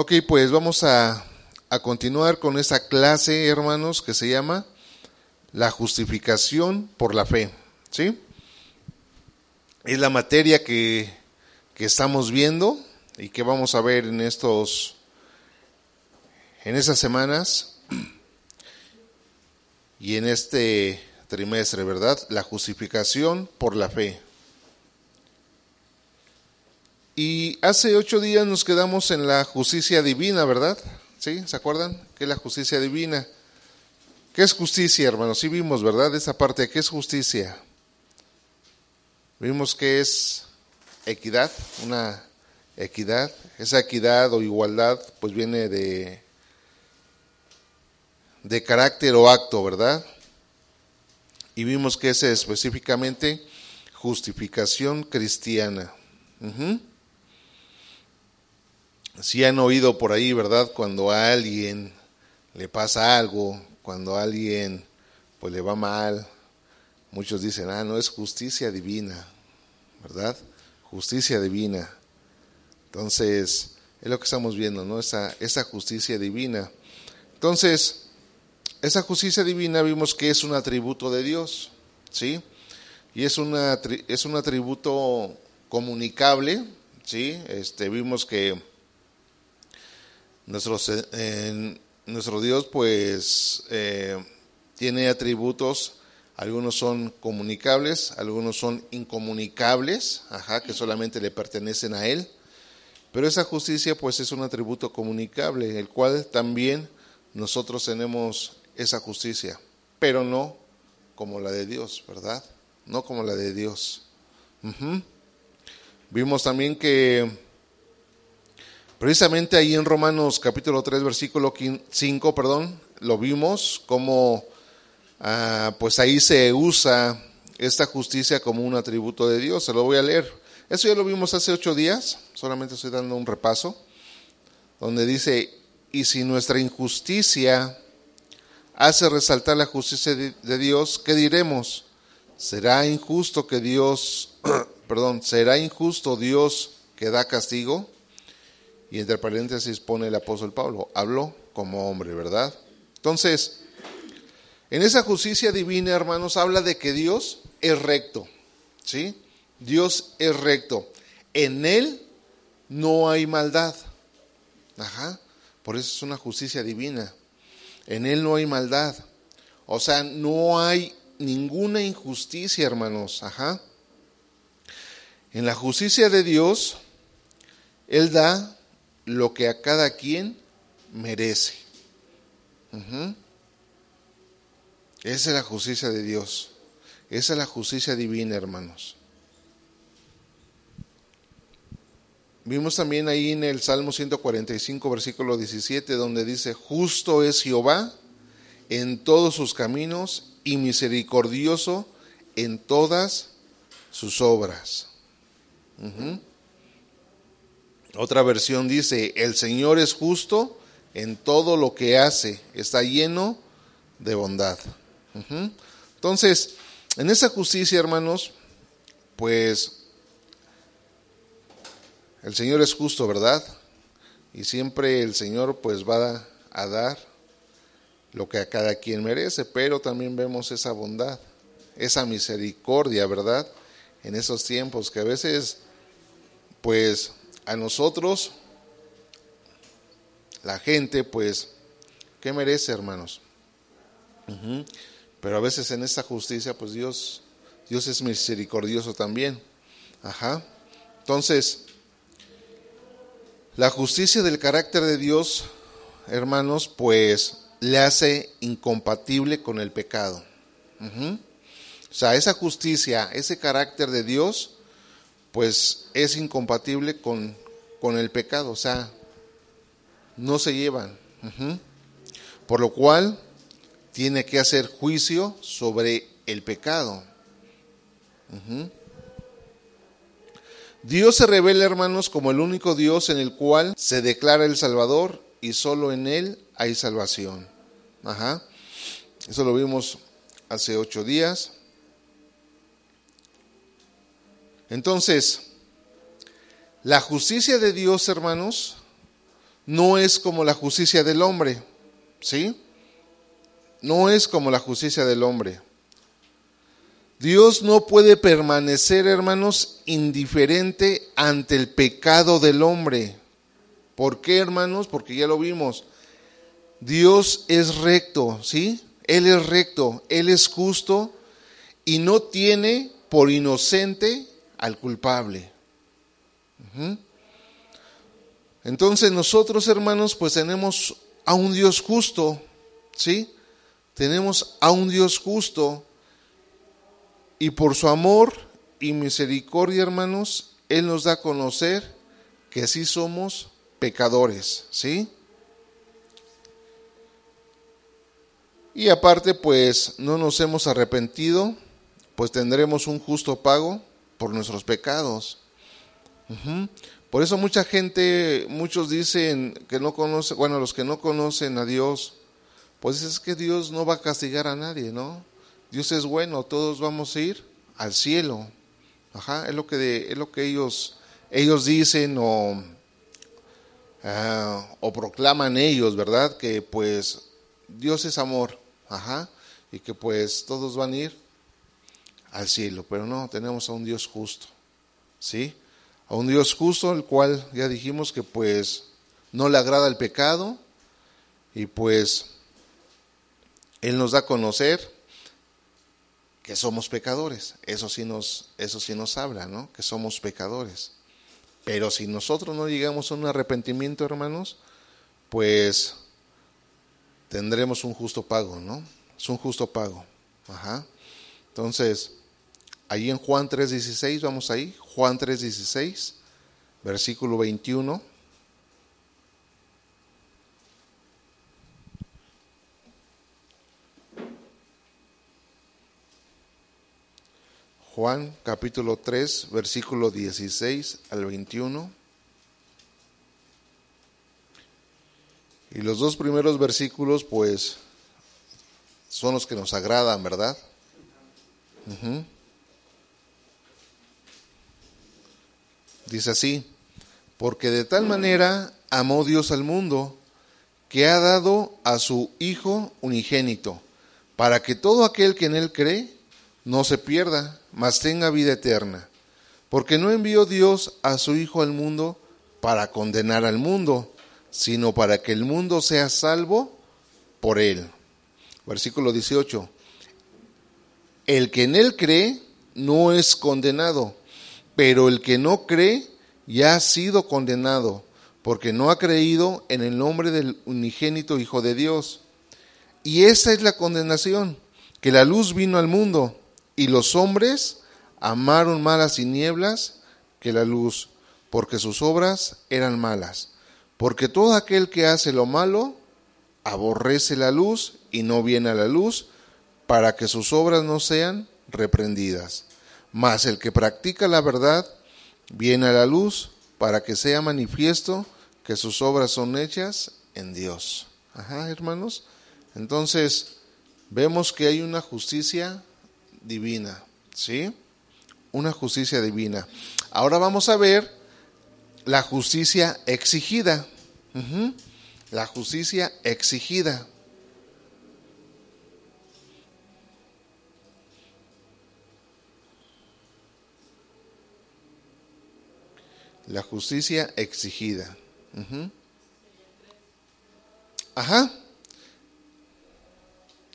Ok, pues vamos a, a continuar con esta clase, hermanos, que se llama la justificación por la fe. ¿Sí? Es la materia que, que estamos viendo y que vamos a ver en estos en esas semanas y en este trimestre, ¿verdad? La justificación por la fe. Y hace ocho días nos quedamos en la justicia divina, ¿verdad? ¿Sí? ¿Se acuerdan? ¿Qué es la justicia divina? ¿Qué es justicia, hermanos? Sí vimos, ¿verdad? Esa parte, ¿qué es justicia? Vimos que es equidad, una equidad. Esa equidad o igualdad pues viene de, de carácter o acto, ¿verdad? Y vimos que es específicamente justificación cristiana. Si han oído por ahí, ¿verdad? Cuando a alguien le pasa algo, cuando a alguien pues le va mal, muchos dicen, ah, no es justicia divina, ¿verdad? Justicia divina. Entonces, es lo que estamos viendo, ¿no? Esa, esa justicia divina. Entonces, esa justicia divina vimos que es un atributo de Dios, ¿sí? Y es, una, es un atributo comunicable, ¿sí? Este, vimos que nuestro, nuestro Dios pues eh, tiene atributos, algunos son comunicables, algunos son incomunicables, ajá, que solamente le pertenecen a Él. Pero esa justicia pues es un atributo comunicable, el cual también nosotros tenemos esa justicia, pero no como la de Dios, ¿verdad? No como la de Dios. Vimos también que Precisamente ahí en Romanos capítulo 3, versículo 5, perdón, lo vimos como ah, pues ahí se usa esta justicia como un atributo de Dios. Se lo voy a leer. Eso ya lo vimos hace ocho días, solamente estoy dando un repaso, donde dice, y si nuestra injusticia hace resaltar la justicia de Dios, ¿qué diremos? ¿Será injusto que Dios, perdón, será injusto Dios que da castigo? Y entre paréntesis pone el apóstol Pablo, habló como hombre, ¿verdad? Entonces, en esa justicia divina, hermanos, habla de que Dios es recto, ¿sí? Dios es recto. En Él no hay maldad. Ajá. Por eso es una justicia divina. En Él no hay maldad. O sea, no hay ninguna injusticia, hermanos. Ajá. En la justicia de Dios, Él da lo que a cada quien merece. Esa es la justicia de Dios. Esa es la justicia divina, hermanos. Vimos también ahí en el Salmo 145, versículo 17, donde dice, justo es Jehová en todos sus caminos y misericordioso en todas sus obras. Otra versión dice, el Señor es justo en todo lo que hace, está lleno de bondad. Entonces, en esa justicia, hermanos, pues el Señor es justo, ¿verdad? Y siempre el Señor pues va a dar lo que a cada quien merece, pero también vemos esa bondad, esa misericordia, ¿verdad? En esos tiempos que a veces pues a nosotros, la gente, pues, ¿qué merece, hermanos? Pero a veces en esta justicia, pues Dios, Dios es misericordioso también. Ajá. Entonces, la justicia del carácter de Dios, hermanos, pues le hace incompatible con el pecado. O sea, esa justicia, ese carácter de Dios, pues es incompatible con, el pecado, o sea, no se llevan. Por lo cual, tiene que hacer juicio sobre el pecado. Dios se revela, hermanos, como el único Dios en el cual se declara el Salvador y solo en Él hay salvación. Ajá. Eso lo vimos hace ocho días. Entonces, la justicia de Dios, hermanos, no es como la justicia del hombre, ¿sí? No es como la justicia del hombre. Dios no puede permanecer, hermanos, indiferente ante el pecado del hombre. ¿Por qué, hermanos? Porque ya lo vimos. Dios es recto, ¿sí? Él es recto, Él es justo y no tiene por inocente al culpable. Entonces nosotros, hermanos, pues tenemos a un Dios justo, ¿sí? Tenemos a un Dios justo y por su amor y misericordia, hermanos, Él nos da a conocer que sí somos pecadores, ¿sí? Y aparte, pues no nos hemos arrepentido, pues tendremos un justo pago por nuestros pecados. Por eso mucha gente, muchos dicen que no conocen, bueno, los que no conocen a Dios, pues es que Dios no va a castigar a nadie, ¿no? Dios es bueno, todos vamos a ir al cielo. Ajá, es lo que, es lo que ellos, ellos dicen o, ah, o proclaman ellos, ¿verdad? Que pues Dios es amor, ajá, y que pues todos van a ir al cielo, pero no, tenemos a un Dios justo, ¿sí? A un Dios justo, el cual ya dijimos que pues no le agrada el pecado y pues Él nos da a conocer que somos pecadores, eso sí nos, eso sí nos habla, ¿no? Que somos pecadores. Pero si nosotros no llegamos a un arrepentimiento, hermanos, pues tendremos un justo pago, ¿no? Es un justo pago. Ajá. Entonces, Ahí en Juan 3.16, vamos ahí, Juan 3.16, versículo 21. Juan capítulo 3, versículo 16 al 21. Y los dos primeros versículos, pues, son los que nos agradan, ¿verdad? Dice así, porque de tal manera amó Dios al mundo que ha dado a su Hijo unigénito, para que todo aquel que en él cree no se pierda, mas tenga vida eterna. Porque no envió Dios a su Hijo al mundo para condenar al mundo, sino para que el mundo sea salvo por él. Versículo 18. El que en él cree no es condenado pero el que no cree ya ha sido condenado, porque no ha creído en el nombre del unigénito Hijo de Dios. Y esa es la condenación, que la luz vino al mundo, y los hombres amaron más las tinieblas que la luz, porque sus obras eran malas. Porque todo aquel que hace lo malo aborrece la luz y no viene a la luz, para que sus obras no sean reprendidas. Mas el que practica la verdad viene a la luz para que sea manifiesto que sus obras son hechas en Dios. Ajá, hermanos. Entonces, vemos que hay una justicia divina, ¿sí? Una justicia divina. Ahora vamos a ver la justicia exigida. La justicia exigida. La justicia exigida. Ajá.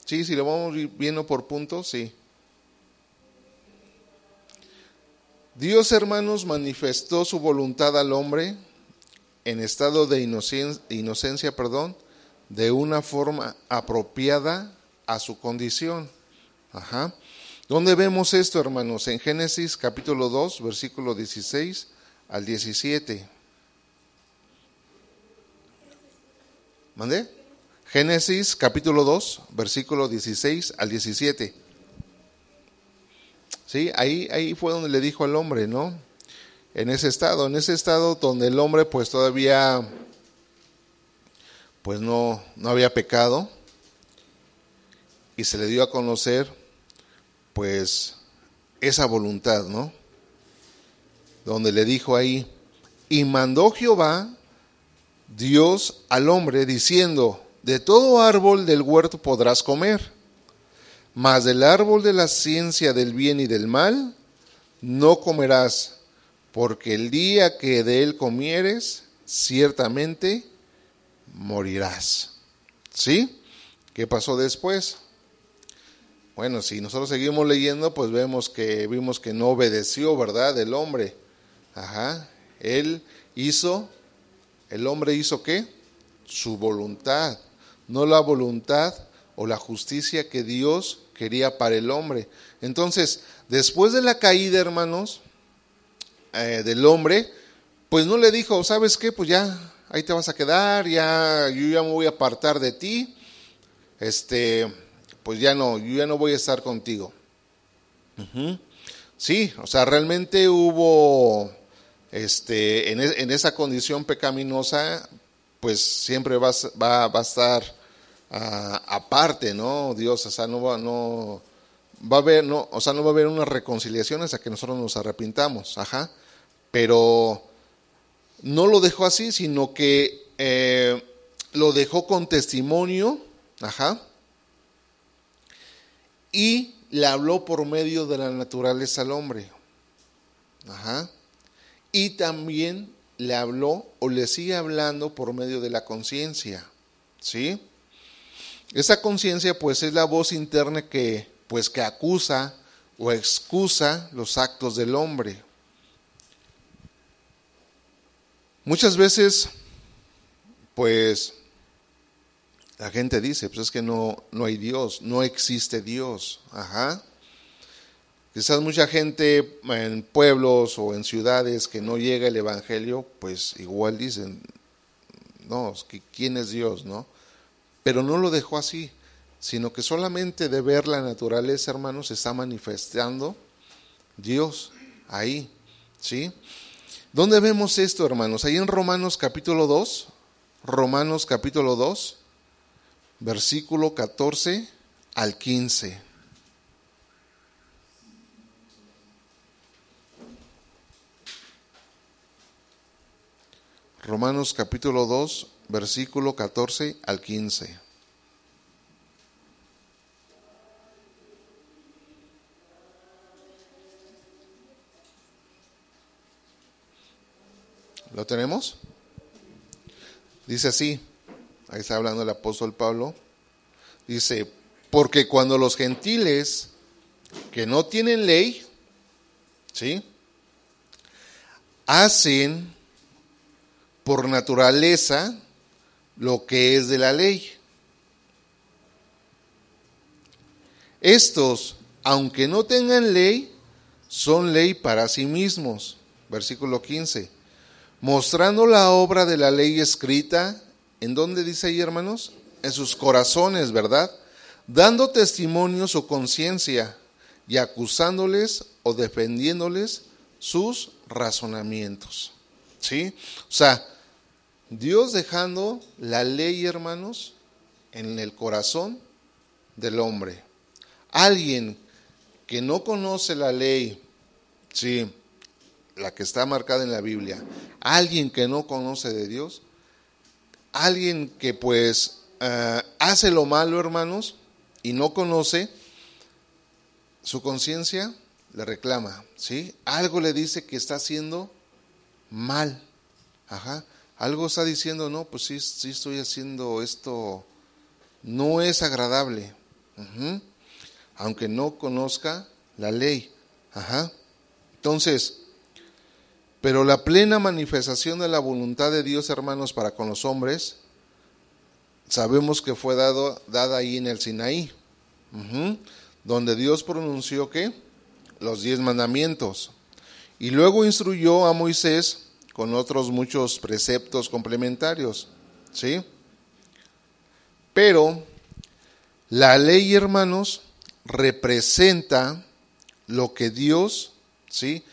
Sí, si lo vamos viendo por puntos, sí. Dios, hermanos, manifestó su voluntad al hombre en estado de inocencia, inocencia, perdón, de una forma apropiada a su condición. Ajá. ¿Dónde vemos esto, hermanos? En Génesis capítulo 2, versículo 16 al 17. ¿Mandé? Génesis capítulo 2, versículo 16 al 17. Sí, ahí, ahí fue donde le dijo al hombre, ¿no? En ese estado, en ese estado donde el hombre pues todavía pues no, no había pecado y se le dio a conocer pues esa voluntad, ¿no? Donde le dijo ahí, y mandó Jehová Dios al hombre diciendo, de todo árbol del huerto podrás comer, mas del árbol de la ciencia del bien y del mal no comerás, porque el día que de él comieres, ciertamente morirás. ¿Sí? ¿Qué pasó después? Bueno, si nosotros seguimos leyendo, pues vemos que vimos que no obedeció, ¿verdad? El hombre. Ajá. Él hizo, el hombre hizo qué? Su voluntad, no la voluntad o la justicia que Dios quería para el hombre. Entonces, después de la caída, hermanos, eh, del hombre, pues no le dijo, ¿sabes qué? Pues ya, ahí te vas a quedar, ya, yo ya me voy a apartar de ti, este, pues ya no, yo ya no voy a estar contigo. Sí, o sea, realmente hubo, este, en, e, en esa condición pecaminosa, pues siempre va, va, va a estar uh, aparte, ¿no? Dios, o sea, no va, no, va a haber, no, o sea, no va a haber una reconciliación hasta que nosotros nos arrepintamos, ajá, pero no lo dejó así, sino que eh, lo dejó con testimonio, ajá, y le habló por medio de la naturaleza al hombre, ajá, y también le habló o le sigue hablando por medio de la conciencia, ¿sí? Esa conciencia pues es la voz interna que pues que acusa o excusa los actos del hombre. Muchas veces, pues, la gente dice, pues es que no, no hay Dios, no existe Dios. Ajá. Quizás mucha gente en pueblos o en ciudades que no llega el Evangelio, pues igual dicen, no, ¿quién es Dios? ¿No? Pero no lo dejó así, sino que solamente de ver la naturaleza, hermanos, se está manifestando Dios ahí, ¿sí? ¿Dónde vemos esto, hermanos? Ahí en Romanos capítulo 2, Romanos capítulo 2, versículo 14 al 15. Romanos capítulo 2, versículo 14 al 15. ¿Lo tenemos? Dice así, ahí está hablando el apóstol Pablo, dice, porque cuando los gentiles que no tienen ley, ¿sí? Hacen por naturaleza lo que es de la ley. Estos, aunque no tengan ley, son ley para sí mismos. Versículo 15 mostrando la obra de la ley escrita, ¿en dónde dice ahí, hermanos? En sus corazones, ¿verdad? Dando testimonio su conciencia y acusándoles o defendiéndoles sus razonamientos. ¿Sí? O sea, Dios dejando la ley, hermanos, en el corazón del hombre. Alguien que no conoce la ley, sí, la que está marcada en la Biblia, alguien que no conoce de Dios, alguien que pues eh, hace lo malo, hermanos, y no conoce, su conciencia le reclama, ¿sí? Algo le dice que está haciendo mal, ajá. Algo está diciendo, no, pues sí, sí estoy haciendo esto, no es agradable, aunque no conozca la ley. Entonces, pero la plena manifestación de la voluntad de Dios, hermanos, para con los hombres, sabemos que fue dado, dada ahí en el Sinaí, donde Dios pronunció que los diez mandamientos. Y luego instruyó a Moisés con otros muchos preceptos complementarios. ¿Sí? Pero la ley, hermanos, representa lo que Dios, ¿sí?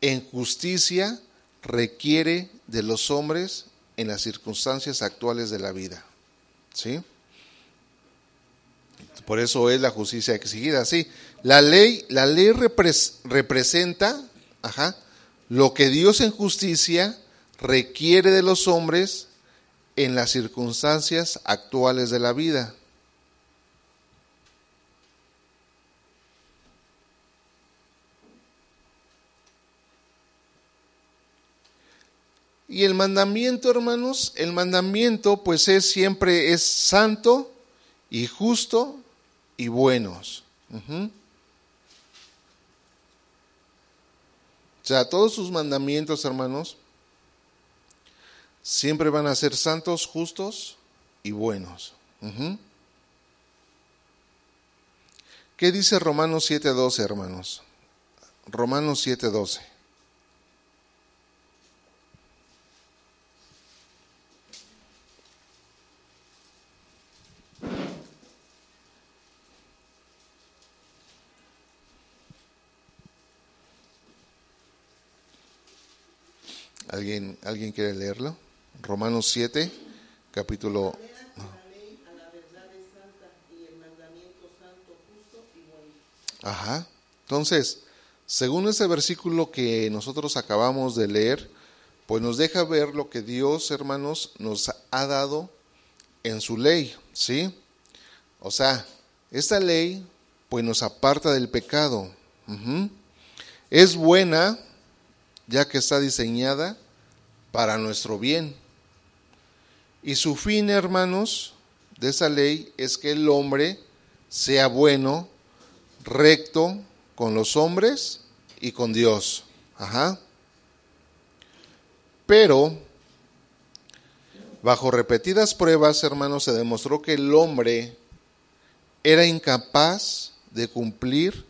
en justicia requiere de los hombres en las circunstancias actuales de la vida. ¿Sí? Por eso es la justicia exigida. Sí, la ley, la ley representa ajá, lo que Dios en justicia requiere de los hombres en las circunstancias actuales de la vida. Y el mandamiento, hermanos, el mandamiento pues es siempre es santo y justo y buenos. O sea, todos sus mandamientos, hermanos, siempre van a ser santos, justos y buenos. ¿Qué dice Romanos 7:12, hermanos? Romanos 7:12. ¿Alguien, ¿Alguien quiere leerlo? Romanos 7, capítulo... Ajá. Entonces, según ese versículo que nosotros acabamos de leer, pues nos deja ver lo que Dios, hermanos, nos ha dado en su ley, ¿sí? O sea, esta ley, pues nos aparta del pecado. Es buena, ya que está diseñada para nuestro bien. Y su fin, hermanos, de esa ley es que el hombre sea bueno, recto con los hombres y con Dios. Ajá. Pero, bajo repetidas pruebas, hermanos, se demostró que el hombre era incapaz de cumplir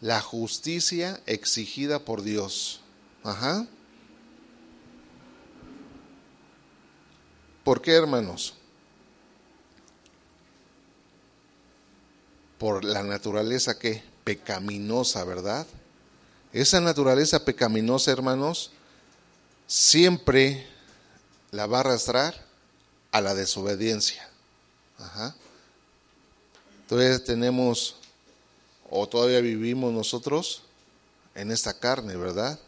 la justicia exigida por Dios. Ajá. ¿Por qué, hermanos? Por la naturaleza que pecaminosa, ¿verdad? Esa naturaleza pecaminosa, hermanos, siempre la va a arrastrar a la desobediencia. Ajá. Entonces tenemos, o todavía vivimos nosotros en esta carne, ¿verdad?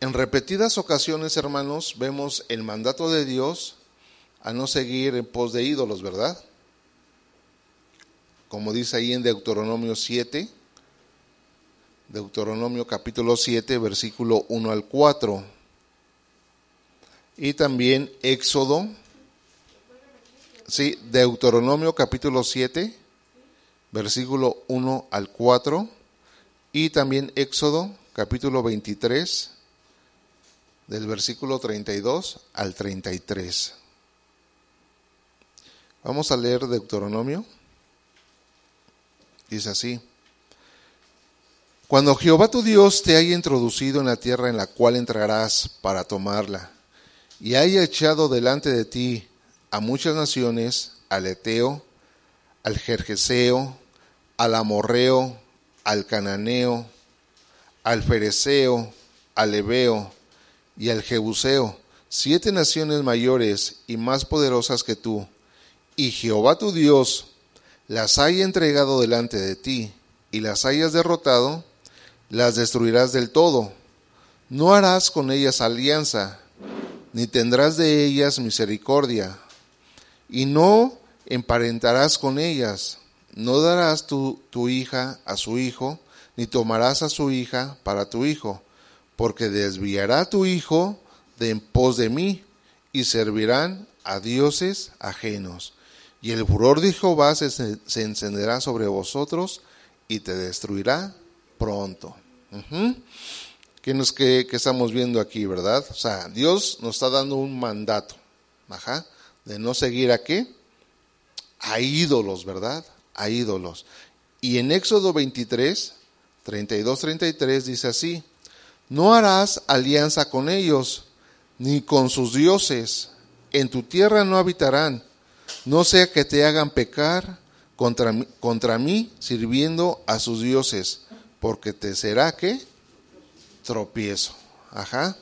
En repetidas ocasiones, hermanos, vemos el mandato de Dios a no seguir en pos de ídolos, ¿verdad? Como dice ahí en Deuteronomio 7, Deuteronomio capítulo 7, versículo 1 al 4. Y también Éxodo, sí, Deuteronomio capítulo 7, versículo 1 al 4. Y también Éxodo capítulo 23, del versículo 32 al 33. Vamos a leer Deuteronomio. Dice así. Cuando Jehová tu Dios te haya introducido en la tierra en la cual entrarás para tomarla, y haya echado delante de ti a muchas naciones, al Eteo, al Jerjeseo, al Amorreo, al Cananeo, al Fereceo, al Ebeo, y al Jebuseo, siete naciones mayores y más poderosas que tú, y Jehová tu Dios las haya entregado delante de ti, y las hayas derrotado, las destruirás del todo. No harás con ellas alianza, ni tendrás de ellas misericordia, y no emparentarás con ellas, no darás tu, tu hija a su hijo, ni tomarás a su hija para tu hijo, porque desviará tu hijo de en pos de mí, y servirán a dioses ajenos. Y el furor de Jehová se, encenderá sobre vosotros y te destruirá pronto. ¿Qué, nos, que, estamos viendo aquí, verdad? O sea, Dios nos está dando un mandato, ajá, de no seguir a qué? A ídolos, ¿verdad? A ídolos. Y en Éxodo 23, 32, 33 dice así, no harás alianza con ellos, ni con sus dioses. En tu tierra no habitarán, no sea que te hagan pecar contra, contra mí sirviendo a sus dioses, porque te será que tropiezo. Ajá.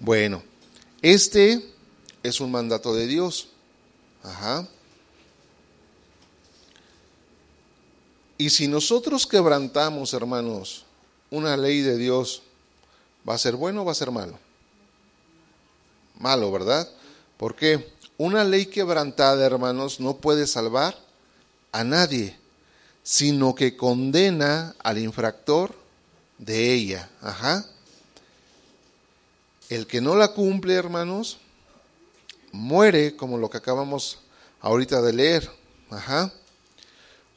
Bueno, este es un mandato de Dios. Ajá. Y si nosotros quebrantamos, hermanos, una ley de Dios, ¿Va a ser bueno o va a ser malo? Malo, ¿verdad? ¿Por qué? Una ley quebrantada, hermanos, no puede salvar a nadie, sino que condena al infractor de ella. Ajá. El que no la cumple, hermanos, muere, como lo que acabamos ahorita de leer. Ajá.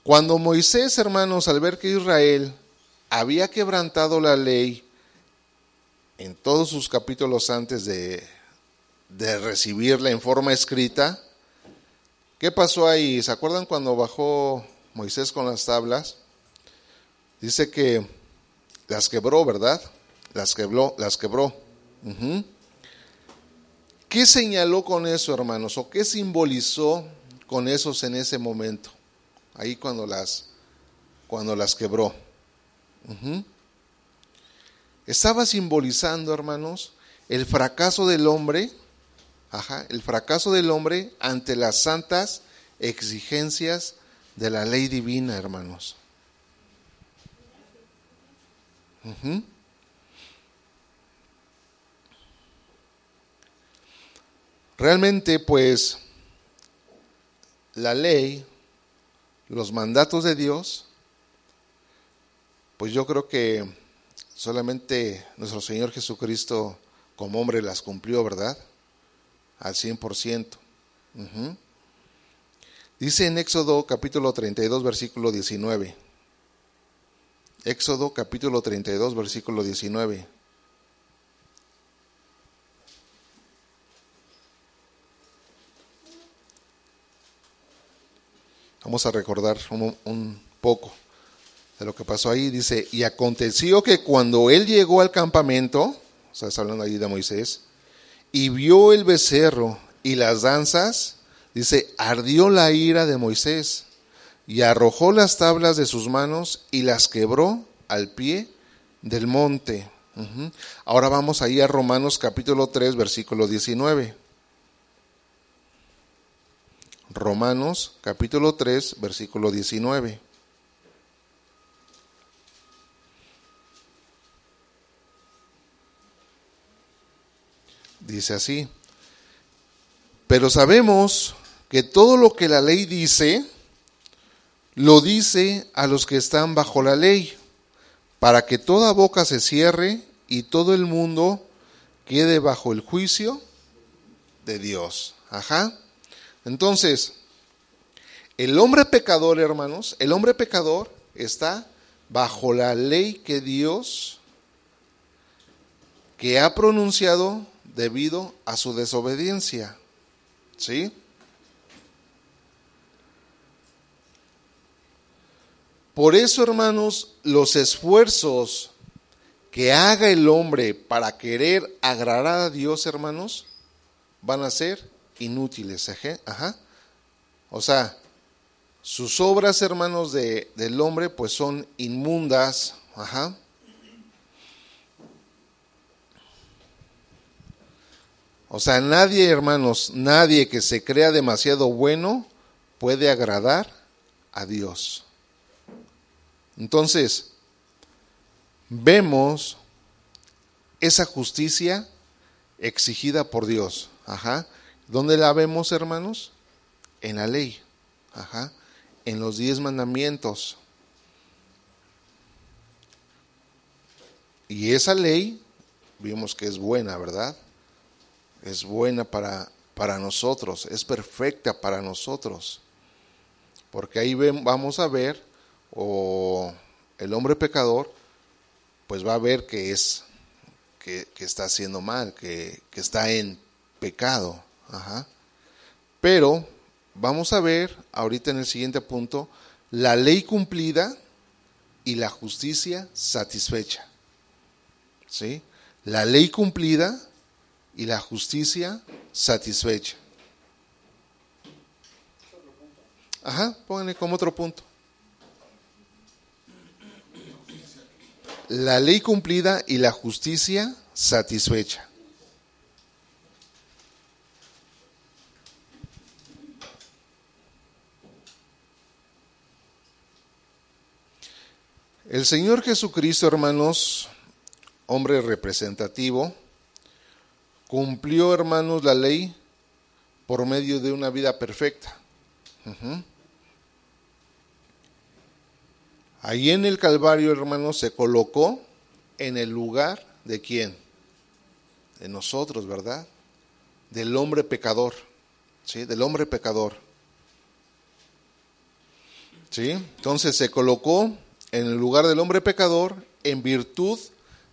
Cuando Moisés, hermanos, al ver que Israel había quebrantado la ley en todos sus capítulos antes de, de recibirla en forma escrita, ¿qué pasó ahí? ¿Se acuerdan cuando bajó Moisés con las tablas? Dice que las quebró, ¿verdad? Las quebró, las quebró. ¿Qué señaló con eso, hermanos? ¿O qué simbolizó con esos en ese momento? Ahí cuando las, cuando las quebró. Estaba simbolizando, hermanos, el fracaso del hombre, ajá, el fracaso del hombre ante las santas exigencias de la ley divina, hermanos. Realmente, pues, la ley, los mandatos de Dios, pues yo creo que solamente nuestro Señor Jesucristo como hombre las cumplió, ¿verdad? Al 100%. Dice en Éxodo capítulo 32, versículo 19. Éxodo capítulo 32, versículo 19. Vamos a recordar un, poco de lo que pasó ahí. Dice, y aconteció que cuando él llegó al campamento, o sea, está hablando allí de Moisés, y vio el becerro y las danzas, dice, ardió la ira de Moisés y arrojó las tablas de sus manos y las quebró al pie del monte. Ahora vamos ahí a Romanos capítulo 3, versículo 19. Romanos capítulo 3, versículo 19. Dice así, pero sabemos que todo lo que la ley dice, lo dice a los que están bajo la ley, para que toda boca se cierre y todo el mundo quede bajo el juicio de Dios. Ajá. Entonces, el hombre pecador, hermanos, el hombre pecador está bajo la ley que Dios que ha pronunciado debido a su desobediencia. ¿Sí? Por eso, hermanos, los esfuerzos que haga el hombre para querer agradar a Dios, hermanos, van a ser inútiles. Ajá. O sea, sus obras, hermanos, de, del hombre, pues son inmundas. Ajá. O sea, nadie, hermanos, nadie que se crea demasiado bueno puede agradar a Dios. Entonces, vemos esa justicia exigida por Dios. Ajá. ¿Dónde la vemos, hermanos? En la ley, ajá, en los diez mandamientos. Y esa ley, vimos que es buena, ¿verdad? Es buena para, para nosotros, es perfecta para nosotros. Porque ahí vamos a ver, o el hombre pecador, pues va a ver que es, que, está haciendo mal, que, que está en pecado. Ajá. Pero vamos a ver ahorita en el siguiente punto la ley cumplida y la justicia satisfecha. ¿Sí? La ley cumplida y la justicia satisfecha. Ajá, pónganle como otro punto. La ley cumplida y la justicia satisfecha. El Señor Jesucristo, hermanos, hombre representativo, cumplió, hermanos, la ley por medio de una vida perfecta. Ahí en el Calvario, hermanos, se colocó en el lugar de quién? De nosotros, ¿verdad? Del hombre pecador, ¿sí? Del hombre pecador. ¿Sí? Entonces se colocó en el lugar del hombre pecador en virtud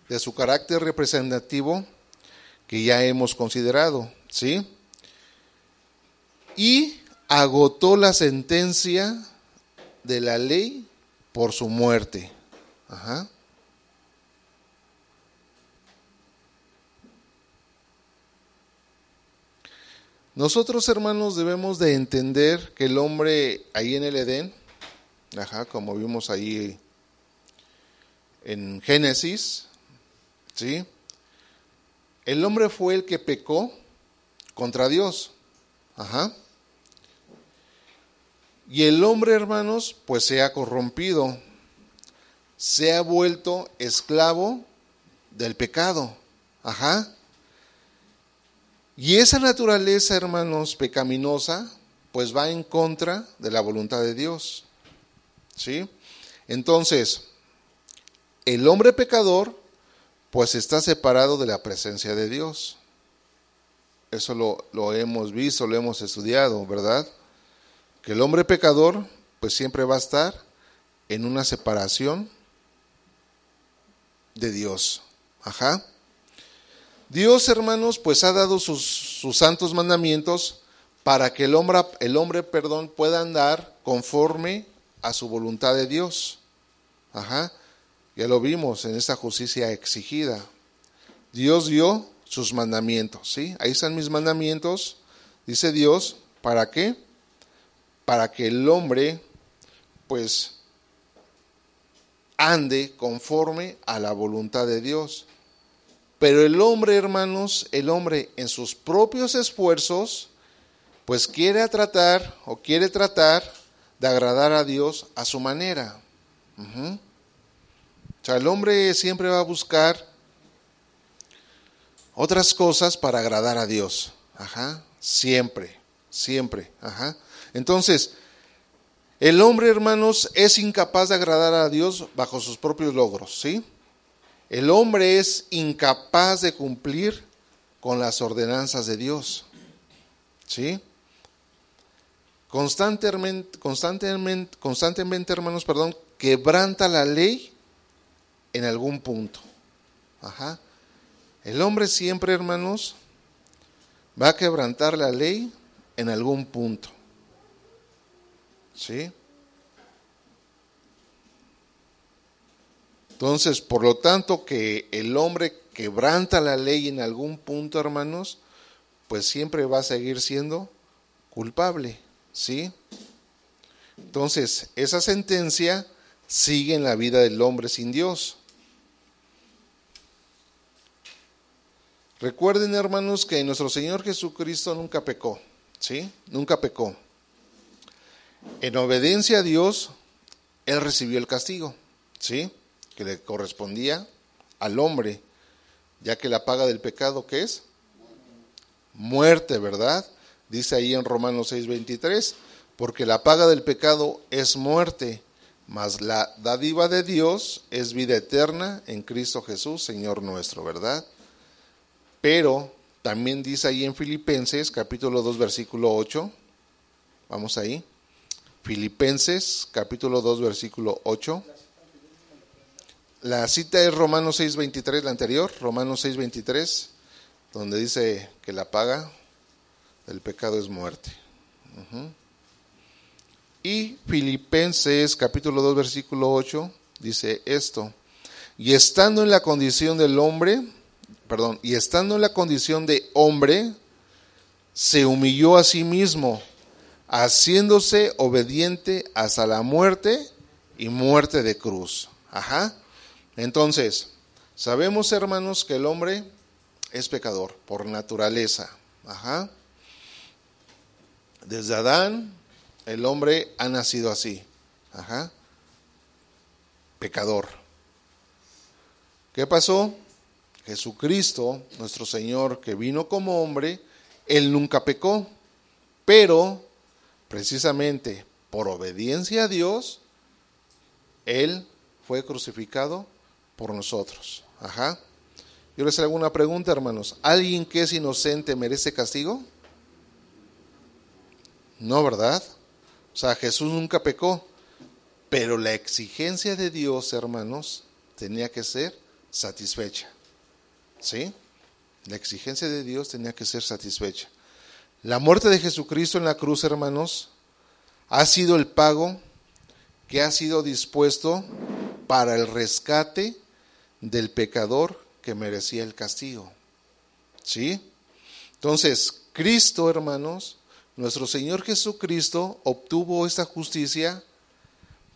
de su carácter representativo que ya hemos considerado, ¿sí? Y agotó la sentencia de la ley por su muerte. Ajá. Nosotros, hermanos, debemos de entender que el hombre ahí en el Edén, ajá, como vimos ahí en Génesis, ¿sí? El hombre fue el que pecó contra Dios. Ajá. Y el hombre, hermanos, pues se ha corrompido, se ha vuelto esclavo del pecado. Ajá. Y esa naturaleza, hermanos, pecaminosa, pues va en contra de la voluntad de Dios. ¿Sí? Entonces, el hombre pecador, pues está separado de la presencia de Dios. Eso lo, lo hemos visto, lo hemos estudiado, ¿verdad? Que el hombre pecador, pues siempre va a estar en una separación de Dios. Ajá. Dios, hermanos, pues ha dado sus, sus, santos mandamientos para que el hombre, el hombre, perdón, pueda andar conforme a su voluntad de Dios. Ajá. Ya lo vimos en esta justicia exigida. Dios dio sus mandamientos, ¿sí? Ahí están mis mandamientos, dice Dios, ¿para qué? Para que el hombre, pues, ande conforme a la voluntad de Dios. Pero el hombre, hermanos, el hombre en sus propios esfuerzos, pues quiere tratar o quiere tratar de agradar a Dios a su manera. O sea, el hombre siempre va a buscar otras cosas para agradar a Dios. Ajá, siempre, siempre. Ajá. Entonces, el hombre, hermanos, es incapaz de agradar a Dios bajo sus propios logros, ¿sí? El hombre es incapaz de cumplir con las ordenanzas de Dios. ¿Sí? Constantemente, constantemente, constantemente, hermanos, perdón, quebranta la ley en algún punto. Ajá. El hombre siempre, hermanos, va a quebrantar la ley en algún punto. ¿Sí? Entonces, por lo tanto, que el hombre quebranta la ley en algún punto, hermanos, pues siempre va a seguir siendo culpable, ¿sí? Entonces, esa sentencia sigue en la vida del hombre sin Dios. Recuerden, hermanos, que nuestro Señor Jesucristo nunca pecó, ¿sí? Nunca pecó. En obediencia a Dios, Él recibió el castigo, ¿sí? Que le correspondía al hombre, ya que la paga del pecado, ¿qué es? Muerte, ¿verdad? Dice ahí en Romanos 6:23, porque la paga del pecado es muerte, mas la dádiva de Dios es vida eterna en Cristo Jesús, Señor nuestro, ¿verdad? Pero también dice ahí en Filipenses capítulo 2 versículo 8, vamos ahí, Filipenses capítulo 2 versículo 8. La cita es Romanos 6:23, la anterior, Romanos 6:23, donde dice que la paga del pecado es muerte. Y Filipenses capítulo 2 versículo 8 dice esto, y estando en la condición del hombre, perdón, y estando en la condición de hombre, se humilló a sí mismo, haciéndose obediente hasta la muerte y muerte de cruz. Ajá. Entonces, sabemos, hermanos, que el hombre es pecador por naturaleza. Ajá. Desde Adán, el hombre ha nacido así. Ajá. Pecador. ¿Qué pasó? Jesucristo, nuestro Señor, que vino como hombre, Él nunca pecó. Pero, precisamente por obediencia a Dios, Él fue crucificado por nosotros. Ajá. Yo les hago una pregunta, hermanos. ¿Alguien que es inocente merece castigo? No, ¿verdad? O sea, Jesús nunca pecó. Pero la exigencia de Dios, hermanos, tenía que ser satisfecha. ¿Sí? La exigencia de Dios tenía que ser satisfecha. La muerte de Jesucristo en la cruz, hermanos, ha sido el pago que ha sido dispuesto para el rescate del pecador que merecía el castigo. ¿Sí? Entonces, Cristo, hermanos, nuestro Señor Jesucristo obtuvo esta justicia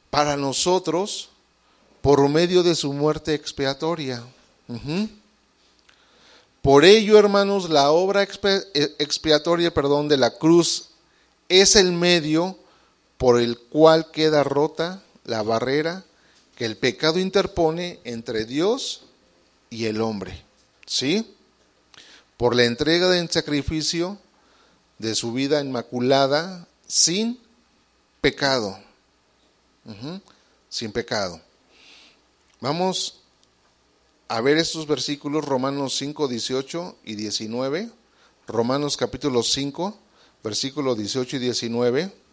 para nosotros por medio de su muerte expiatoria. Por ello, hermanos, la obra eh, expiatoria, perdón, de la cruz es el medio por el cual queda rota la barrera que el pecado interpone entre Dios y el hombre. ¿Sí? Por la entrega del sacrificio de su vida inmaculada sin pecado. Sin pecado. Vamos a ver estos versículos, Romanos 5, 18 y 19. Romanos capítulo 5, versículo 18 y 19.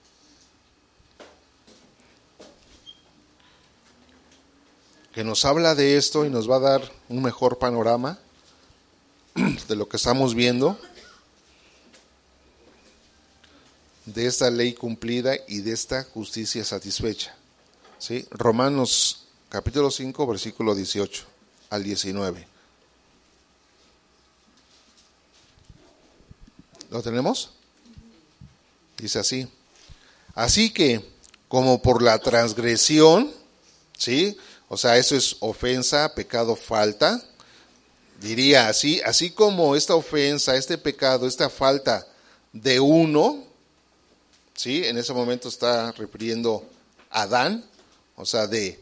que nos habla de esto y nos va a dar un mejor panorama de lo que estamos viendo, de esta ley cumplida y de esta justicia satisfecha. ¿Sí? Romanos capítulo 5, versículo 18 al 19. ¿Lo tenemos? Dice así. Así que, como por la transgresión, ¿sí? O sea, eso es ofensa, pecado, falta. Diría así, así como esta ofensa, este pecado, esta falta de uno, ¿sí? En ese momento está refiriendo a Adán, o sea, de,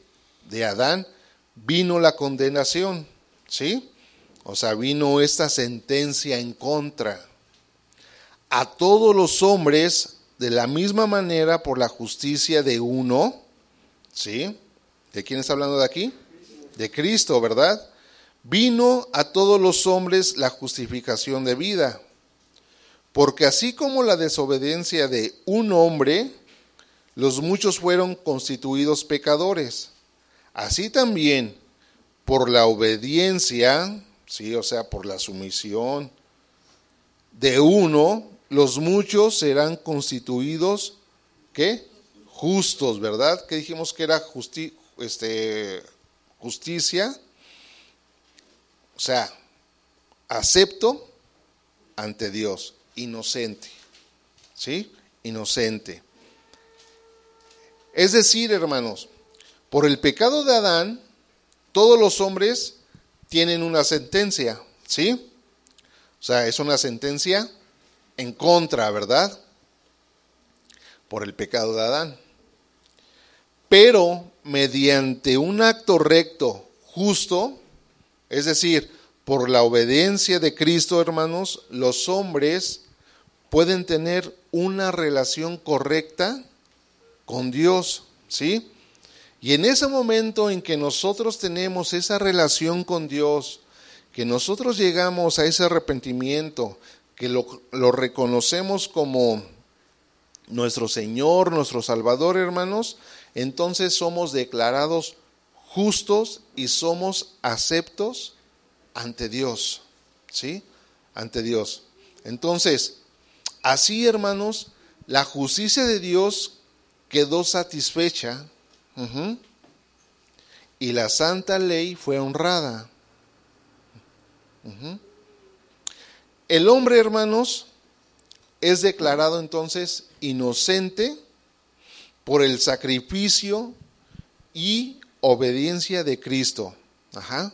de Adán vino la condenación, ¿sí? O sea, vino esta sentencia en contra. A todos los hombres, de la misma manera, por la justicia de uno, ¿sí? ¿De quién está hablando de aquí? De Cristo, ¿verdad? Vino a todos los hombres la justificación de vida. Porque así como la desobediencia de un hombre, los muchos fueron constituidos pecadores. Así también, por la obediencia, sí, o sea, por la sumisión de uno, los muchos serán constituidos, ¿qué? Justos, ¿verdad? Que dijimos que era este, justicia, o sea, acepto ante Dios, inocente, ¿sí? Inocente. Es decir, hermanos, por el pecado de Adán, todos los hombres tienen una sentencia, ¿sí? O sea, es una sentencia en contra, ¿verdad? Por el pecado de Adán. Pero mediante un acto recto, justo, es decir, por la obediencia de Cristo, hermanos, los hombres pueden tener una relación correcta con Dios, ¿sí? Y en ese momento en que nosotros tenemos esa relación con Dios, que nosotros llegamos a ese arrepentimiento, que lo, lo reconocemos como nuestro Señor, nuestro Salvador, hermanos, entonces somos declarados justos y somos aceptos ante Dios. ¿Sí? Ante Dios. Entonces, así hermanos, la justicia de Dios quedó satisfecha y la santa ley fue honrada. El hombre, hermanos, es declarado entonces inocente por el sacrificio y obediencia de Cristo. Ajá.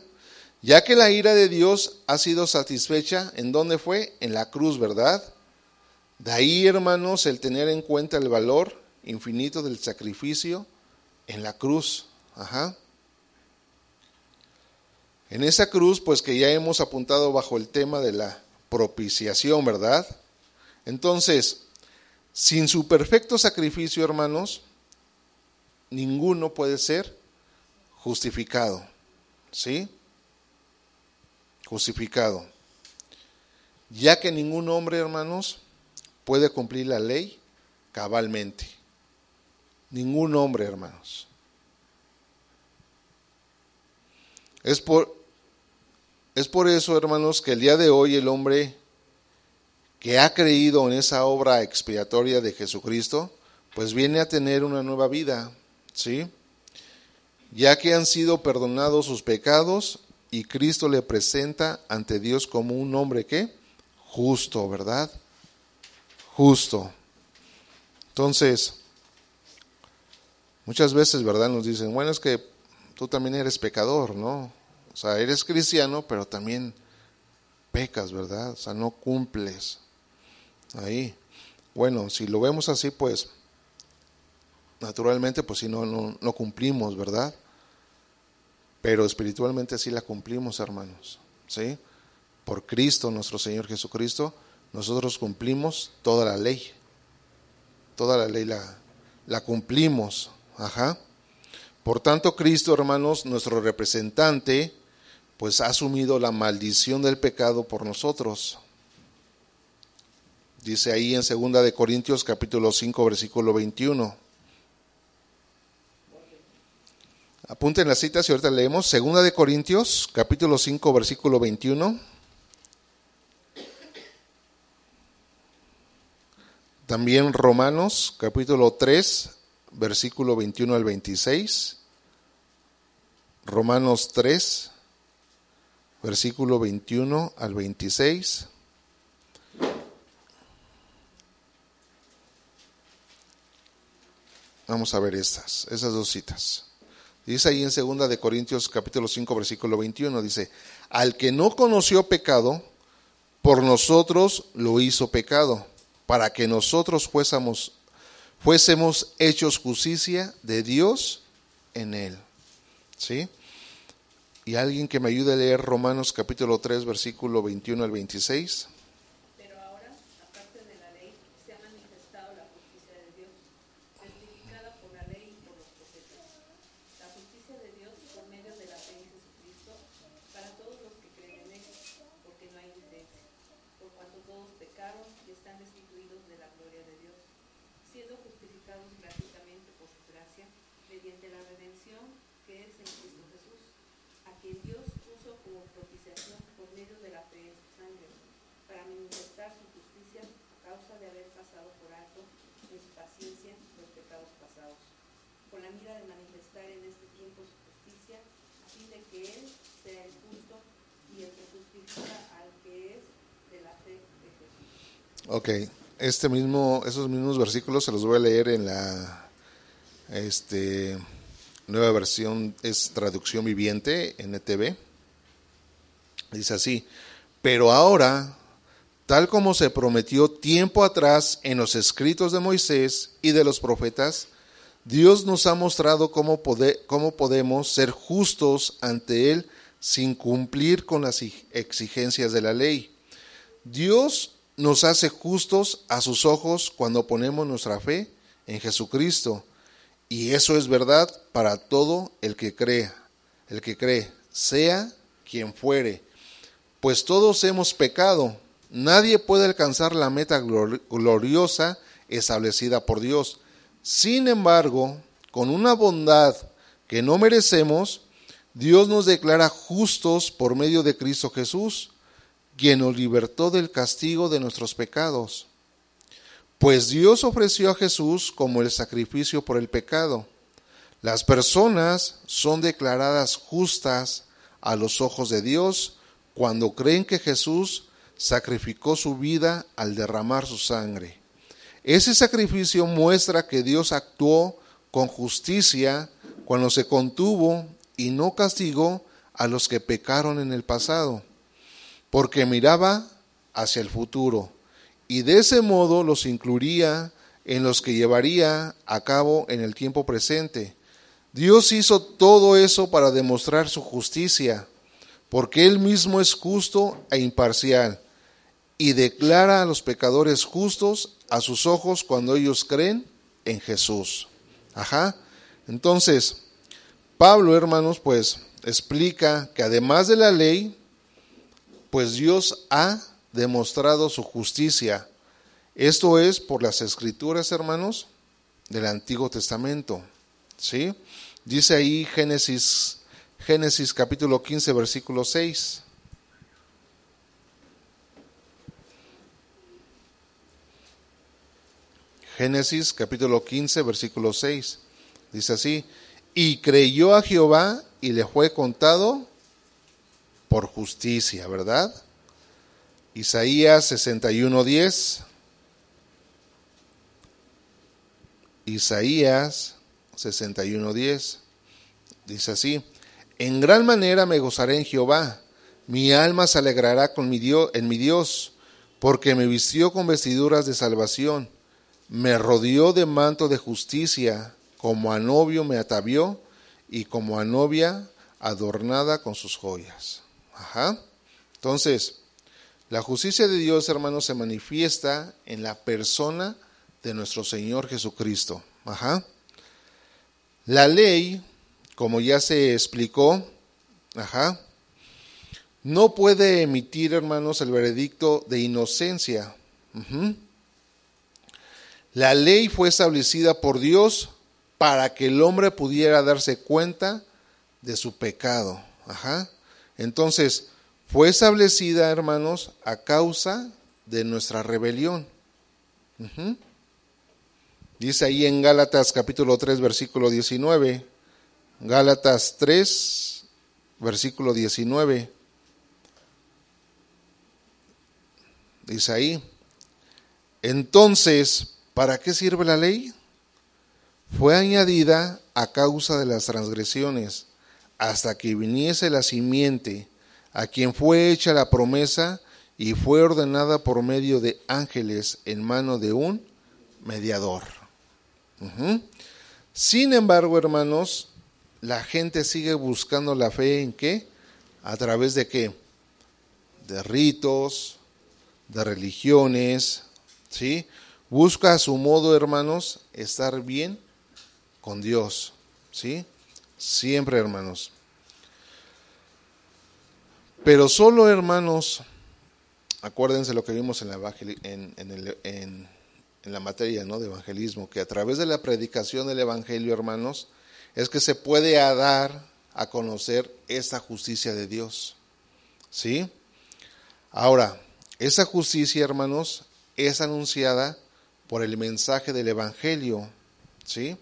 Ya que la ira de Dios ha sido satisfecha, ¿en dónde fue? En la cruz, ¿verdad? De ahí, hermanos, el tener en cuenta el valor infinito del sacrificio en la cruz. Ajá. En esa cruz, pues que ya hemos apuntado bajo el tema de la propiciación, ¿verdad? Entonces, Sin su perfecto sacrificio, hermanos, ninguno puede ser justificado. ¿Sí? Justificado. Ya que ningún hombre, hermanos, puede cumplir la ley cabalmente. Ningún hombre, hermanos. Es por, es por eso, hermanos, que el día de hoy el hombre que ha creído en esa obra expiatoria de Jesucristo, pues viene a tener una nueva vida, ¿sí? Ya que han sido perdonados sus pecados y Cristo le presenta ante Dios como un hombre que justo, ¿verdad? Justo. Entonces, muchas veces, ¿verdad? Nos dicen, bueno, es que tú también eres pecador, ¿no? O sea, eres cristiano, pero también pecas, ¿verdad? O sea, no cumples. Ahí. Bueno, si lo vemos así, pues naturalmente, pues si no, no, no cumplimos, ¿verdad? Pero espiritualmente sí la cumplimos, hermanos. ¿Sí? Por Cristo, nuestro Señor Jesucristo, nosotros cumplimos toda la ley. Toda la ley la, la cumplimos. Ajá. Por tanto, Cristo, hermanos, nuestro representante, pues ha asumido la maldición del pecado por nosotros. Dice ahí en 2 de Corintios capítulo 5 versículo 21. Apunten las citas y ahorita leemos 2 de Corintios capítulo 5 versículo 21. También Romanos capítulo 3 versículo 21 al 26. Romanos 3 versículo 21 al 26. Vamos a ver estas, esas dos citas. Dice ahí en segunda de Corintios capítulo 5 versículo 21 dice, "Al que no conoció pecado, por nosotros lo hizo pecado, para que nosotros fuésemos fuésemos hechos justicia de Dios en él." ¿Sí? Y alguien que me ayude a leer Romanos capítulo 3, versículo 21 al 26. Pero ahora, aparte de la ley, se ha manifestado la justicia de Dios, testificada por la ley y por los profetas. La justicia de Dios por medio de la fe en Jesucristo, para todos los que creen en Él, porque no hay diferencia, por cuanto todos pecaron y están destituidos de la gloria de Dios, siendo justificados gratuitamente por su gracia, mediante la redención que es en Cristo Jesús, a quien Dios puso como propiciación por medio de la fe en su sangre, para manifestar su justicia a causa de haber pasado por alto en su paciencia los pecados pasados, con la mira de manifestar en este tiempo su justicia, a fin de que Él sea el justo y el que justifica Ok, este mismo, esos mismos versículos se los voy a leer en la este, nueva versión, es traducción viviente, NTV. Dice así, pero ahora, tal como se prometió tiempo atrás en los escritos de Moisés y de los profetas, Dios nos ha mostrado cómo, pode- cómo podemos ser justos ante Él sin cumplir con las exigencias de la ley. Dios nos hace justos a sus ojos cuando ponemos nuestra fe en Jesucristo. Y eso es verdad para todo el que crea, el que cree, sea quien fuere. Pues todos hemos pecado. Nadie puede alcanzar la meta glor- gloriosa establecida por Dios. Sin embargo, con una bondad que no merecemos, Dios nos declara justos por medio de Cristo Jesús, quien nos libertó del castigo de nuestros pecados. Pues Dios ofreció a Jesús como el sacrificio por el pecado. Las personas son declaradas justas a los ojos de Dios cuando creen que Jesús sacrificó su vida al derramar su sangre. Ese sacrificio muestra que Dios actuó con justicia cuando se contuvo y no castigó a los que pecaron en el pasado, porque miraba hacia el futuro y de ese modo los incluiría en los que llevaría a cabo en el tiempo presente. Dios hizo todo eso para demostrar su justicia, porque Él mismo es justo e imparcial, y declara a los pecadores justos a sus ojos cuando ellos creen en Jesús. Ajá. Entonces, Pablo, hermanos, pues explica que además de la ley, pues Dios ha demostrado su justicia. Esto es por las escrituras, hermanos, del Antiguo Testamento. ¿Sí? Dice ahí Génesis Génesis capítulo 15 versículo 6. Génesis capítulo 15 versículo 6. Dice así, y creyó a Jehová y le fue contado por justicia, ¿verdad? Isaías 61.10. Isaías 61.10. Dice así, en gran manera me gozaré en Jehová, mi alma se alegrará con mi Dios, en mi Dios, porque me vistió con vestiduras de salvación, me rodeó de manto de justicia, como a novio me atavió y como a novia adornada con sus joyas. Ajá. Entonces, la justicia de Dios, hermanos, se manifiesta en la persona de nuestro Señor Jesucristo. Ajá. La ley, como ya se explicó, ajá, no puede emitir, hermanos, el veredicto de inocencia. La ley fue establecida por Dios para que el hombre pudiera darse cuenta de su pecado. Ajá. Entonces, fue establecida, hermanos, a causa de nuestra rebelión. Dice ahí en Gálatas capítulo 3, versículo 19. Gálatas 3, versículo 19. Dice ahí. Entonces, ¿para qué sirve la ley? Fue añadida a causa de las transgresiones, hasta que viniese la simiente a quien fue hecha la promesa y fue ordenada por medio de ángeles en mano de un mediador. Sin embargo, hermanos, la gente sigue buscando la fe en qué? A través de qué? De ritos, de religiones, ¿sí? Busca a su modo, hermanos, estar bien con Dios, ¿sí? Siempre, hermanos. Pero solo, hermanos, acuérdense lo que vimos en la, en, en, en, la materia ¿no? de evangelismo, que a través de la predicación del Evangelio, hermanos, es que se puede dar a conocer esta justicia de Dios. ¿Sí? Ahora, esa justicia, hermanos, es anunciada por el mensaje del Evangelio. ¿Sí?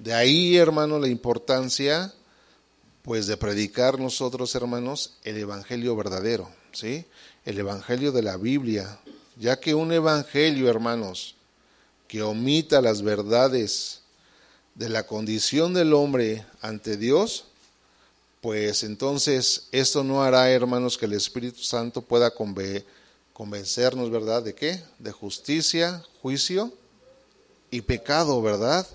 De ahí, hermanos, la importancia pues de predicar nosotros, hermanos, el evangelio verdadero, ¿sí? El evangelio de la Biblia, ya que un evangelio, hermanos, que omita las verdades de la condición del hombre ante Dios, pues entonces esto no hará, hermanos, que el Espíritu Santo pueda convencernos, ¿verdad? ¿De qué? De justicia, juicio y pecado, ¿verdad?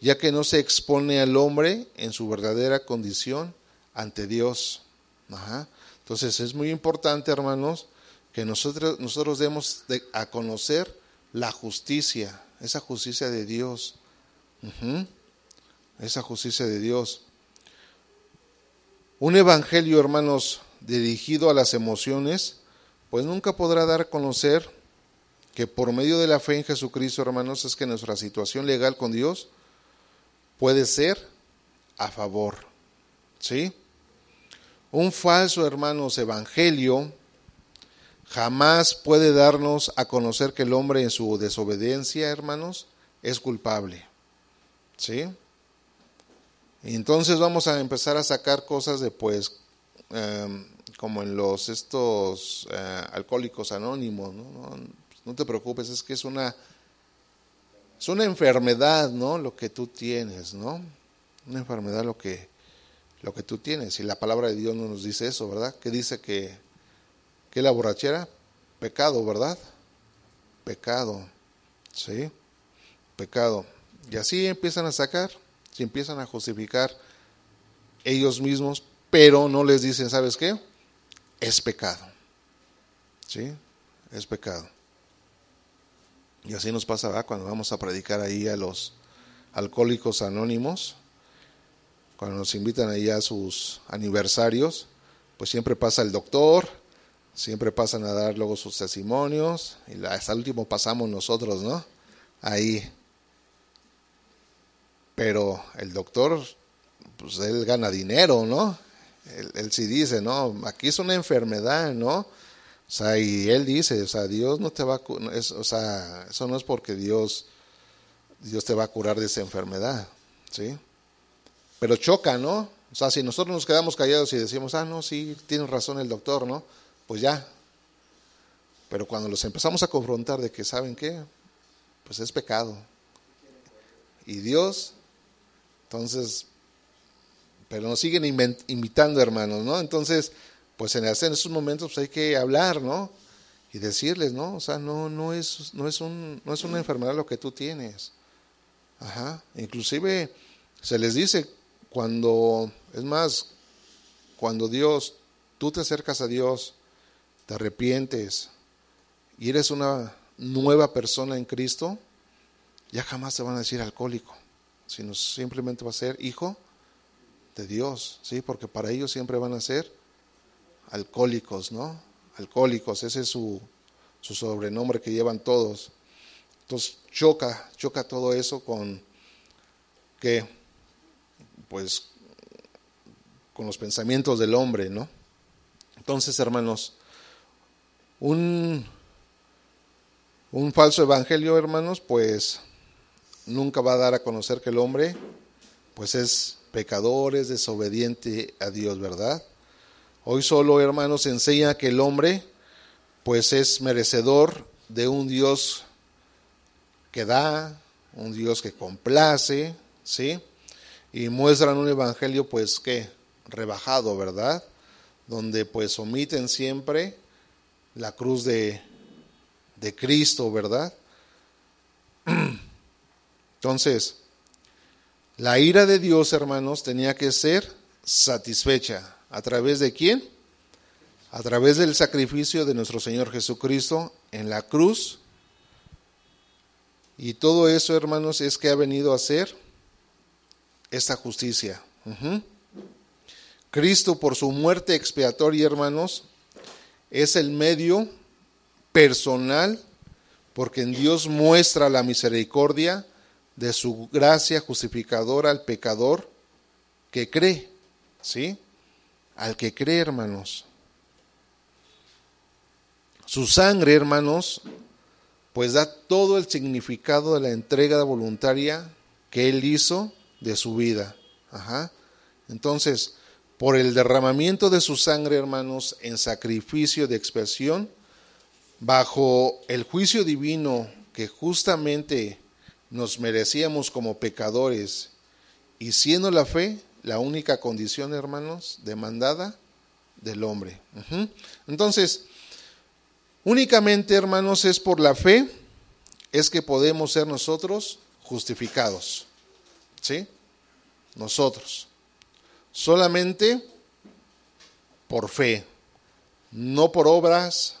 Ya que no se expone al hombre en su verdadera condición ante Dios. Entonces es muy importante, hermanos, que nosotros, nosotros demos a conocer la justicia, esa justicia de Dios. Esa justicia de Dios. Un evangelio, hermanos, dirigido a las emociones, pues nunca podrá dar a conocer que por medio de la fe en Jesucristo, hermanos, es que nuestra situación legal con Dios puede ser a favor. ¿Sí? Un falso, hermanos, evangelio jamás puede darnos a conocer que el hombre en su desobediencia, hermanos, es culpable. ¿Sí? Entonces vamos a empezar a sacar cosas de pues em, como en los estos eh, alcohólicos anónimos, ¿no? no te preocupes, es que es una es una enfermedad, ¿no? Lo que tú tienes, ¿no? Una enfermedad lo que, lo que tú tienes. Y la palabra de Dios no nos dice eso, ¿verdad? Que dice que, que la borrachera, pecado, ¿verdad? Pecado, ¿sí? Pecado. Y así empiezan a sacar, se empiezan a justificar ellos mismos, pero no les dicen, ¿sabes qué? Es pecado. ¿Sí? Es pecado. Y así nos pasa cuando vamos a predicar ahí a los alcohólicos anónimos, cuando nos invitan ahí a sus aniversarios, pues siempre pasa el doctor, siempre pasan a dar luego sus testimonios, y hasta el último pasamos nosotros, ¿no? Ahí. Pero el doctor, pues él gana dinero, ¿no? Él, sí dice, no, aquí es una enfermedad, ¿no? O sea, y él dice, o sea, Dios no te va a, o sea, eso no es porque Dios, Dios te va a curar de esa enfermedad, ¿sí? Pero choca, ¿no? O sea, si nosotros nos quedamos callados y decimos, ah, no, sí, tiene razón el doctor, ¿no? Pues ya. Pero cuando los empezamos a confrontar de que, ¿saben qué? Pues es pecado. Y Dios, entonces, pero nos siguen invitando, hermanos, ¿no? Entonces, pues en, esos momentos pues hay que hablar, ¿no? Y decirles, ¿no? O sea, no, no, es, no, es un, no es una enfermedad lo que tú tienes. Ajá. Inclusive se les dice cuando, es más, cuando Dios, tú te acercas a Dios, te arrepientes y eres una nueva persona en Cristo, ya jamás te van a decir alcohólico, sino simplemente va a ser hijo de Dios, ¿sí? Porque para ellos siempre van a ser alcohólicos, ¿no? Alcohólicos, ese es su, su sobrenombre que llevan todos. Entonces choca, choca todo eso con que, pues, con los pensamientos del hombre, ¿no? Entonces, hermanos, un, un falso evangelio, hermanos, pues nunca va a dar a conocer que el hombre, pues es pecador, es desobediente a Dios, ¿verdad? Hoy solo, hermanos, enseña que el hombre, pues es merecedor de un Dios que da, un Dios que complace, ¿sí? Y muestran un evangelio, pues, que rebajado, ¿verdad? Donde, pues, omiten siempre la cruz de, de Cristo, ¿verdad? Entonces, la ira de Dios, hermanos, tenía que ser satisfecha. ¿A través de quién? A través del sacrificio de nuestro Señor Jesucristo en la cruz. Y todo eso, hermanos, es que ha venido a hacer esta justicia. Cristo, por su muerte expiatoria, hermanos, es el medio personal porque en Dios muestra la misericordia de su gracia justificadora al pecador que cree, ¿sí? Al que cree, hermanos. Su sangre, hermanos, pues da todo el significado de la entrega voluntaria que él hizo de su vida. Ajá. Entonces, por el derramamiento de su sangre, hermanos, en sacrificio de expiación, bajo el juicio divino que justamente nos merecíamos como pecadores y siendo la fe la única condición, hermanos, demandada del hombre. Entonces, únicamente, hermanos, es por la fe es que podemos ser nosotros justificados. ¿Sí? Nosotros. Solamente por fe, no por obras,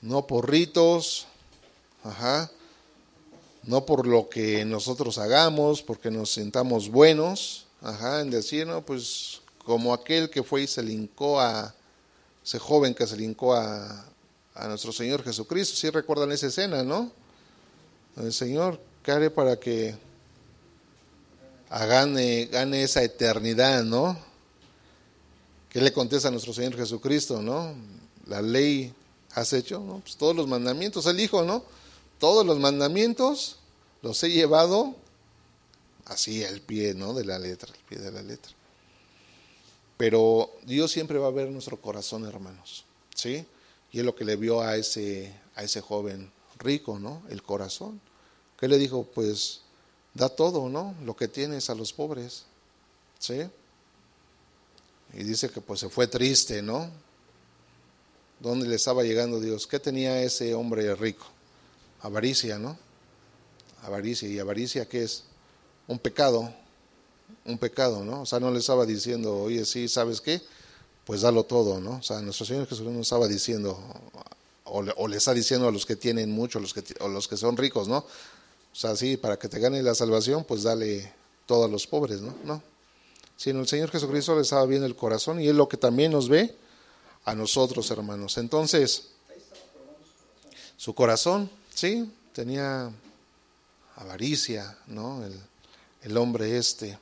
no por ritos, ajá, no por lo que nosotros hagamos, porque nos sintamos buenos, ajá, en decir, no, pues como aquel que fue y se lincó a, ese joven que se lincó a, a nuestro Señor Jesucristo, si recuerdan esa escena, ¿no? El Señor, ¿qué haré para que gane, gane esa eternidad, ¿no? ¿Qué le contesta a nuestro Señor Jesucristo, no? La ley has hecho, ¿no? Pues todos los mandamientos, el Hijo, ¿no? Todos los mandamientos los he llevado así al pie, ¿no? De la letra, al pie de la letra. Pero Dios siempre va a ver nuestro corazón, hermanos, ¿sí? Y es lo que le vio a ese, a ese joven rico, ¿no? El corazón. ¿Qué le dijo? Pues da todo, ¿no? Lo que tienes a los pobres, ¿sí? Y dice que pues se fue triste, ¿no? ¿Dónde le estaba llegando Dios? ¿Qué tenía ese hombre rico? Avaricia, ¿no? Avaricia. ¿Y avaricia qué es? Un pecado. Un pecado, ¿no? O sea, no le estaba diciendo, oye, sí, ¿sabes qué? Pues dalo todo, ¿no? O sea, nuestro Señor Jesús no estaba diciendo, o, le, está diciendo a los que tienen mucho, los que, o los que son ricos, ¿no? O sea, sí, para que te gane la salvación, pues dale todo a los pobres, ¿no? No. Sino el Señor Jesucristo le estaba viendo el corazón y es lo que también nos ve a nosotros, hermanos. Entonces, su corazón, sí, tenía avaricia, ¿no? El, el hombre este.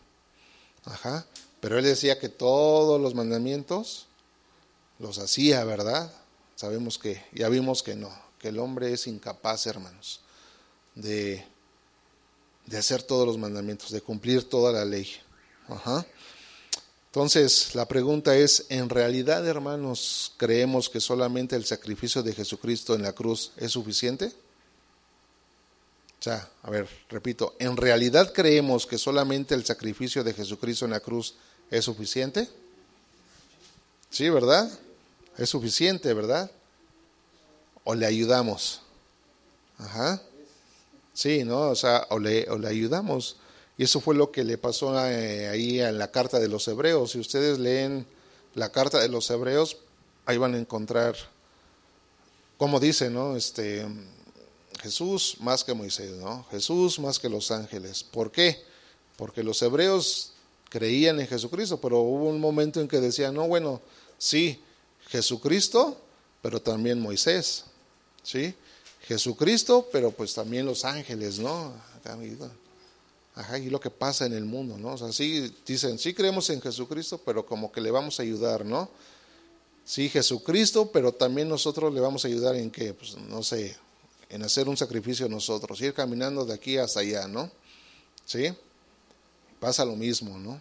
Ajá. Pero él decía que todos los mandamientos los hacía, ¿verdad? Sabemos que, ya vimos que no, que el hombre es incapaz, hermanos, de, de hacer todos los mandamientos, de cumplir toda la ley. Ajá. Entonces, la pregunta es, ¿en realidad, hermanos, creemos que solamente el sacrificio de Jesucristo en la cruz es suficiente? O sea, a ver, repito, ¿en realidad creemos que solamente el sacrificio de Jesucristo en la cruz es suficiente? Sí, ¿verdad? Es suficiente, ¿verdad? ¿O le ayudamos? Ajá. Sí, ¿no? O sea, o le, o le ayudamos. Y eso fue lo que le pasó eh, ahí en la carta de los hebreos. Si ustedes leen la carta de los hebreos, ahí van a encontrar, como dice, ¿no? Este, Jesús más que Moisés, ¿no? Jesús más que los ángeles. ¿Por qué? Porque los hebreos creían en Jesucristo, pero hubo un momento en que decían, no, bueno, sí, Jesucristo, pero también Moisés, ¿sí? Jesucristo, pero pues también los ángeles, ¿no? Ajá, y lo que pasa en el mundo, ¿no? O sea, sí dicen, sí creemos en Jesucristo, pero como que le vamos a ayudar, ¿no? Sí, Jesucristo, pero también nosotros le vamos a ayudar en que, pues, no sé, en hacer un sacrificio nosotros, ir caminando de aquí hasta allá, ¿no? ¿Sí? Pasa lo mismo, ¿no?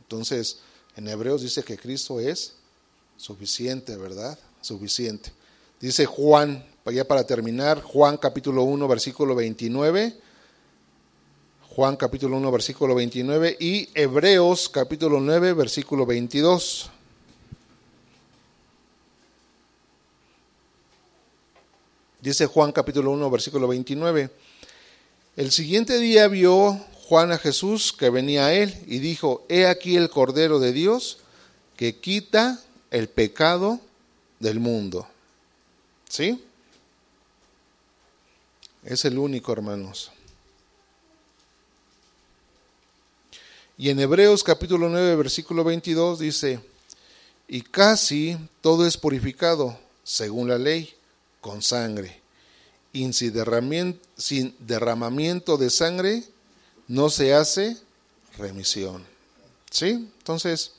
Entonces, en Hebreos dice que Cristo es suficiente, ¿verdad? Suficiente. Dice Juan, ya para terminar, Juan capítulo 1, versículo 29 Juan capítulo 1, versículo 29 y Hebreos capítulo 9, versículo 22. Dice Juan capítulo 1, versículo 29. El siguiente día vio Juan a Jesús que venía a él y dijo, he aquí el Cordero de Dios que quita el pecado del mundo. ¿Sí? Es el único, hermanos. Y en Hebreos capítulo 9, versículo 22 dice, y casi todo es purificado, según la ley, con sangre. Y sin derramamiento de sangre no se hace remisión. ¿Sí? Entonces,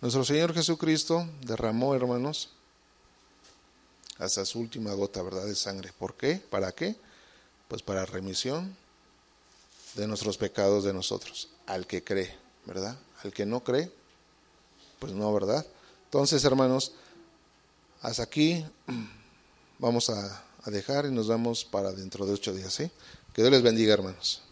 nuestro Señor Jesucristo derramó, hermanos, hasta su última gota, ¿verdad?, de sangre. ¿Por qué? ¿Para qué? Pues para remisión de nuestros pecados de nosotros, al que cree, ¿verdad? Al que no cree, pues no, ¿verdad? Entonces, hermanos, hasta aquí vamos a, dejar y nos vamos para dentro de ocho días, ¿sí? Que Dios les bendiga, hermanos.